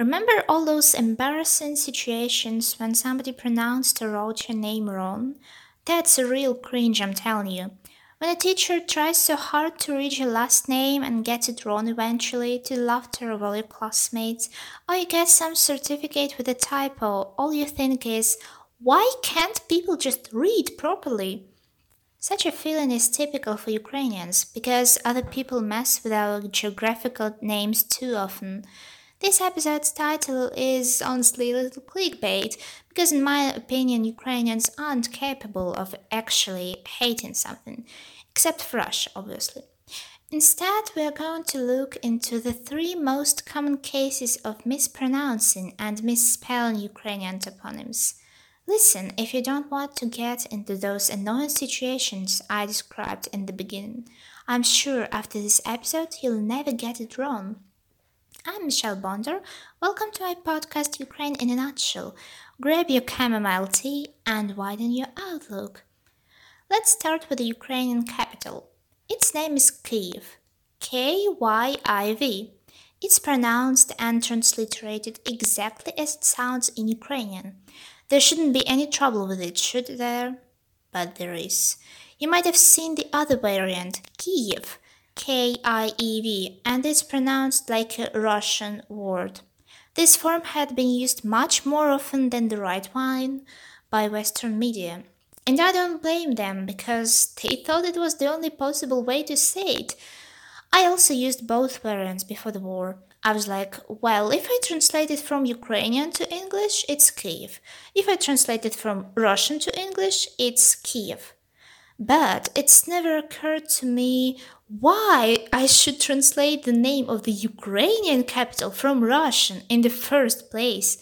Remember all those embarrassing situations when somebody pronounced or wrote your name wrong? That's a real cringe, I'm telling you. When a teacher tries so hard to read your last name and gets it wrong eventually to the laughter of all your classmates, or you get some certificate with a typo, all you think is, why can't people just read properly? Such a feeling is typical for Ukrainians because other people mess with our geographical names too often. This episode's title is honestly a little clickbait, because in my opinion, Ukrainians aren't capable of actually hating something, except for Russia, obviously. Instead, we are going to look into the three most common cases of mispronouncing and misspelling Ukrainian toponyms. Listen if you don't want to get into those annoying situations I described in the beginning. I'm sure after this episode you'll never get it wrong. I'm Michelle Bonder. Welcome to my podcast Ukraine in a Nutshell. Grab your chamomile tea and widen your outlook. Let's start with the Ukrainian capital. Its name is Kyiv. K Y I V. It's pronounced and transliterated exactly as it sounds in Ukrainian. There shouldn't be any trouble with it, should there? But there is. You might have seen the other variant, Kiev K I E V, and it's pronounced like a Russian word. This form had been used much more often than the right one by Western media. And I don't blame them because they thought it was the only possible way to say it. I also used both variants before the war. I was like, well, if I translate it from Ukrainian to English, it's Kyiv. If I translate it from Russian to English, it's Kiev. But it's never occurred to me why I should translate the name of the Ukrainian capital from Russian in the first place.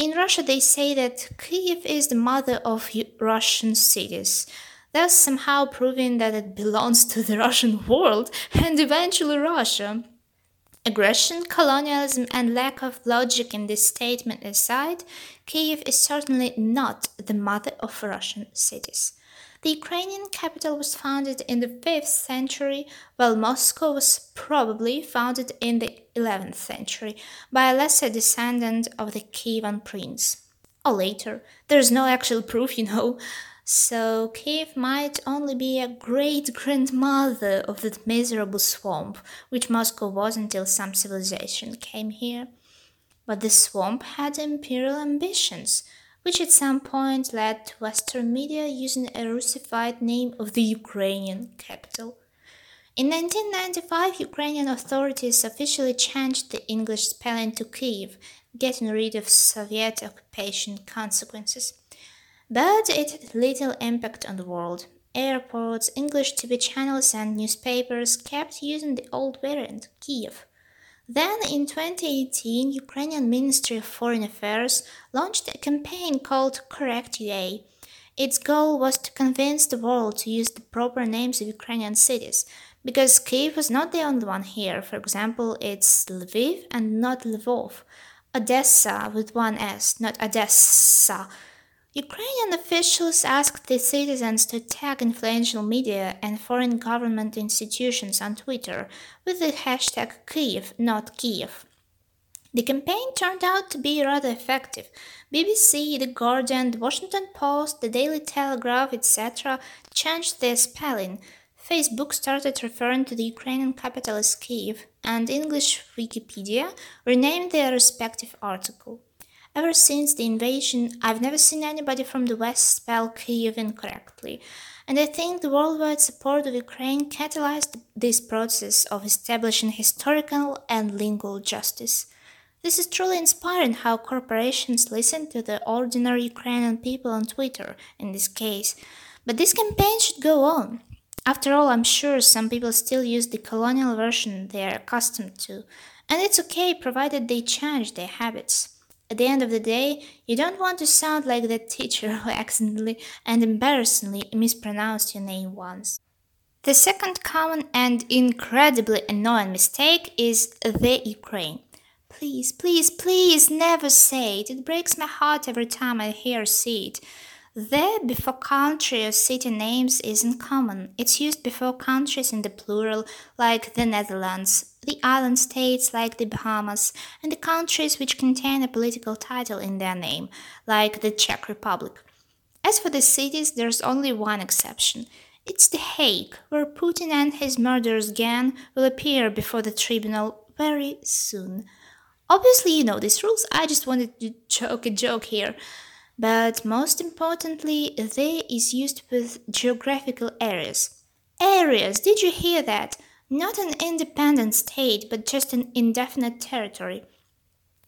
In Russia, they say that Kiev is the mother of Russian cities, thus somehow proving that it belongs to the Russian world and eventually Russia. Aggression, colonialism, and lack of logic in this statement aside, Kiev is certainly not the mother of Russian cities. The Ukrainian capital was founded in the 5th century, while Moscow was probably founded in the 11th century by a lesser descendant of the Kievan prince. Or later. There's no actual proof, you know. So Kiev might only be a great grandmother of that miserable swamp, which Moscow was until some civilization came here. But the swamp had imperial ambitions which at some point led to Western media using a Russified name of the Ukrainian capital. In 1995, Ukrainian authorities officially changed the English spelling to Kyiv, getting rid of Soviet occupation consequences. But it had little impact on the world. Airports, English TV channels, and newspapers kept using the old variant, Kiev. Then in 2018, Ukrainian Ministry of Foreign Affairs launched a campaign called Correct UA. Its goal was to convince the world to use the proper names of Ukrainian cities, because Kiev was not the only one here. For example, it's Lviv and not Lvov. Odesa with one S, not Odessa, Ukrainian officials asked the citizens to tag influential media and foreign government institutions on Twitter with the hashtag Kyiv, not Kiev. The campaign turned out to be rather effective. BBC, The Guardian, The Washington Post, The Daily Telegraph, etc. changed their spelling. Facebook started referring to the Ukrainian capital as Kyiv, and English Wikipedia renamed their respective article. Ever since the invasion, I've never seen anybody from the West spell Kyiv incorrectly, and I think the worldwide support of Ukraine catalyzed this process of establishing historical and lingual justice. This is truly inspiring how corporations listen to the ordinary Ukrainian people on Twitter, in this case. But this campaign should go on. After all, I'm sure some people still use the colonial version they are accustomed to, and it's okay provided they change their habits. At the end of the day, you don't want to sound like that teacher who accidentally and embarrassingly mispronounced your name once. The second common and incredibly annoying mistake is the Ukraine. Please, please, please never say it. It breaks my heart every time I hear see it. There, before country or city names isn't common. It's used before countries in the plural, like the Netherlands, the island states like the Bahamas, and the countries which contain a political title in their name, like the Czech Republic. As for the cities, there's only one exception. It's The Hague, where Putin and his murderous gang will appear before the tribunal very soon. Obviously, you know these rules, I just wanted to joke a joke here. But most importantly, they is used with geographical areas. Areas, did you hear that? Not an independent state, but just an indefinite territory.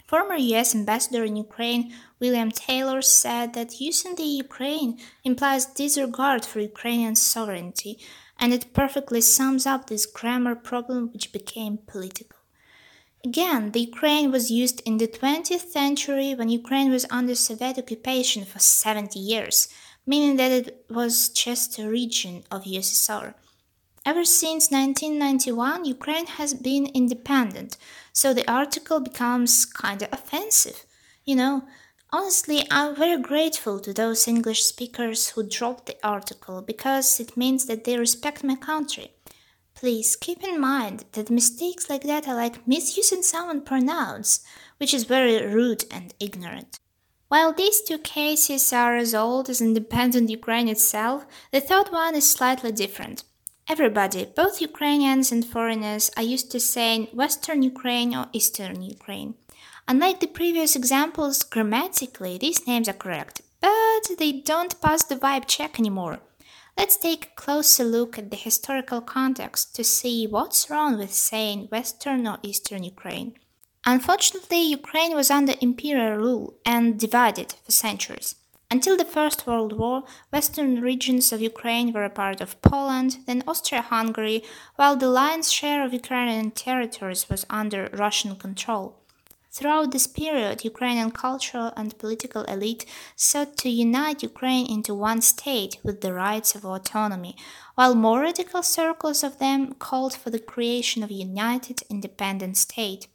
Former US ambassador in Ukraine, William Taylor, said that using the Ukraine implies disregard for Ukrainian sovereignty, and it perfectly sums up this grammar problem which became political. Again, the Ukraine was used in the 20th century when Ukraine was under Soviet occupation for 70 years, meaning that it was just a region of USSR. Ever since 1991, Ukraine has been independent, so the article becomes kinda offensive. You know, honestly, I'm very grateful to those English speakers who dropped the article because it means that they respect my country. Please keep in mind that mistakes like that are like misusing someone's pronouns, which is very rude and ignorant. While these two cases are as old as independent Ukraine itself, the third one is slightly different. Everybody, both Ukrainians and foreigners, are used to saying Western Ukraine or Eastern Ukraine. Unlike the previous examples, grammatically these names are correct, but they don't pass the vibe check anymore. Let's take a closer look at the historical context to see what's wrong with saying Western or Eastern Ukraine. Unfortunately, Ukraine was under imperial rule and divided for centuries. Until the First World War, western regions of Ukraine were a part of Poland, then Austria Hungary, while the lion's share of Ukrainian territories was under Russian control. Throughout this period, Ukrainian cultural and political elite sought to unite Ukraine into one state with the rights of autonomy, while more radical circles of them called for the creation of a united independent state.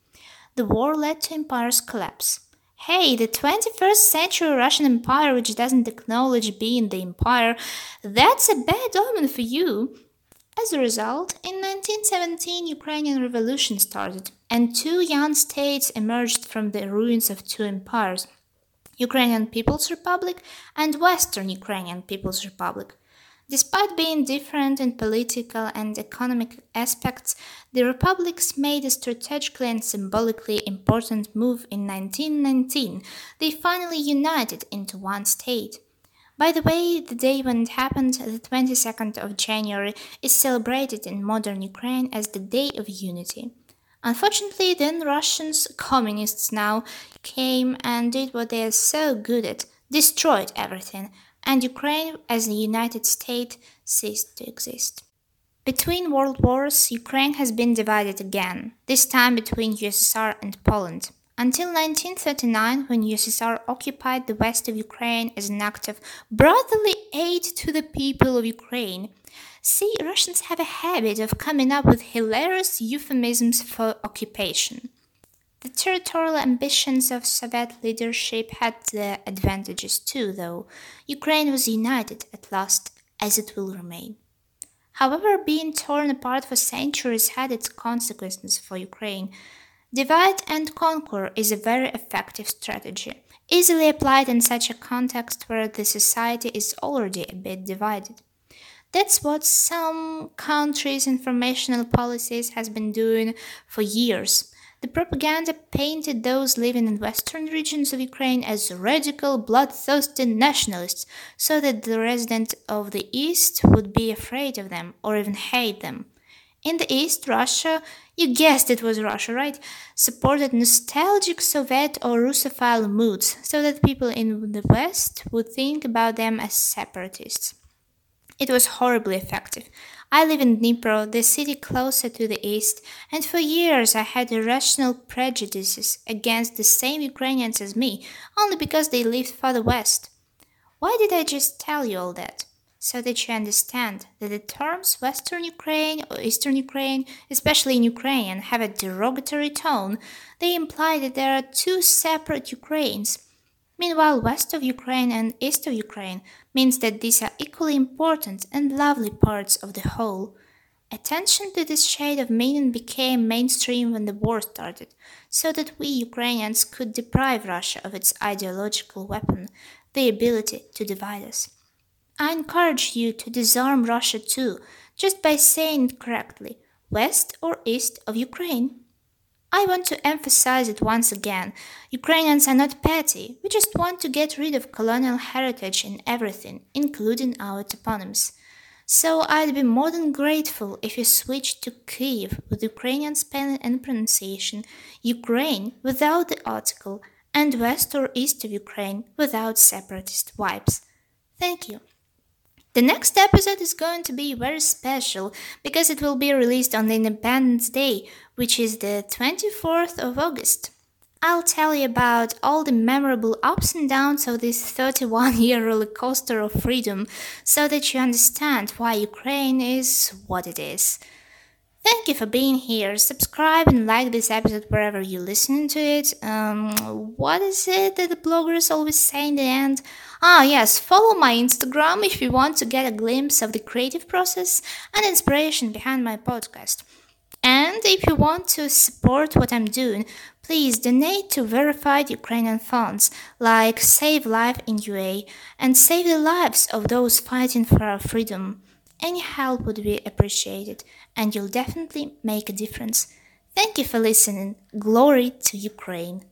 The war led to empire's collapse. Hey, the 21st century Russian Empire, which doesn't acknowledge being the empire, that's a bad omen for you. As a result, in 1917 Ukrainian revolution started, and two young states emerged from the ruins of two empires, Ukrainian People's Republic and Western Ukrainian People's Republic. Despite being different in political and economic aspects, the republics made a strategically and symbolically important move in 1919. They finally united into one state. By the way, the day when it happened, the 22nd of January, is celebrated in modern Ukraine as the Day of Unity. Unfortunately, then Russians, communists now, came and did what they are so good at destroyed everything, and Ukraine as a united state ceased to exist. Between world wars, Ukraine has been divided again, this time between USSR and Poland until 1939 when USSR occupied the west of Ukraine as an act of brotherly aid to the people of Ukraine. See, Russians have a habit of coming up with hilarious euphemisms for occupation. The territorial ambitions of Soviet leadership had their advantages too, though. Ukraine was united at last, as it will remain. However, being torn apart for centuries had its consequences for Ukraine. Divide and conquer is a very effective strategy, easily applied in such a context where the society is already a bit divided. That's what some countries' informational policies has been doing for years. The propaganda painted those living in western regions of Ukraine as radical, bloodthirsty nationalists, so that the residents of the east would be afraid of them or even hate them. In the East, Russia, you guessed it was Russia, right? Supported nostalgic Soviet or Russophile moods so that people in the West would think about them as separatists. It was horribly effective. I live in Dnipro, the city closer to the east, and for years I had irrational prejudices against the same Ukrainians as me, only because they lived farther west. Why did I just tell you all that? So that you understand that the terms Western Ukraine or Eastern Ukraine, especially in Ukrainian, have a derogatory tone, they imply that there are two separate Ukraines. Meanwhile, west of Ukraine and east of Ukraine means that these are equally important and lovely parts of the whole. Attention to this shade of meaning became mainstream when the war started, so that we Ukrainians could deprive Russia of its ideological weapon, the ability to divide us. I encourage you to disarm Russia too, just by saying it correctly west or east of Ukraine. I want to emphasize it once again. Ukrainians are not petty. We just want to get rid of colonial heritage in everything, including our toponyms. So I'd be more than grateful if you switched to Kyiv with Ukrainian spelling and pronunciation, Ukraine without the article, and west or east of Ukraine without separatist vibes. Thank you. The next episode is going to be very special because it will be released on Independence Day, which is the 24th of August. I'll tell you about all the memorable ups and downs of this 31 year roller coaster of freedom so that you understand why Ukraine is what it is. Thank you for being here. Subscribe and like this episode wherever you're listening to it. Um, what is it that the bloggers always say in the end? Ah, yes, follow my Instagram if you want to get a glimpse of the creative process and inspiration behind my podcast. And if you want to support what I'm doing, please donate to verified Ukrainian funds like Save Life in UA and save the lives of those fighting for our freedom. Any help would be appreciated, and you'll definitely make a difference. Thank you for listening. Glory to Ukraine.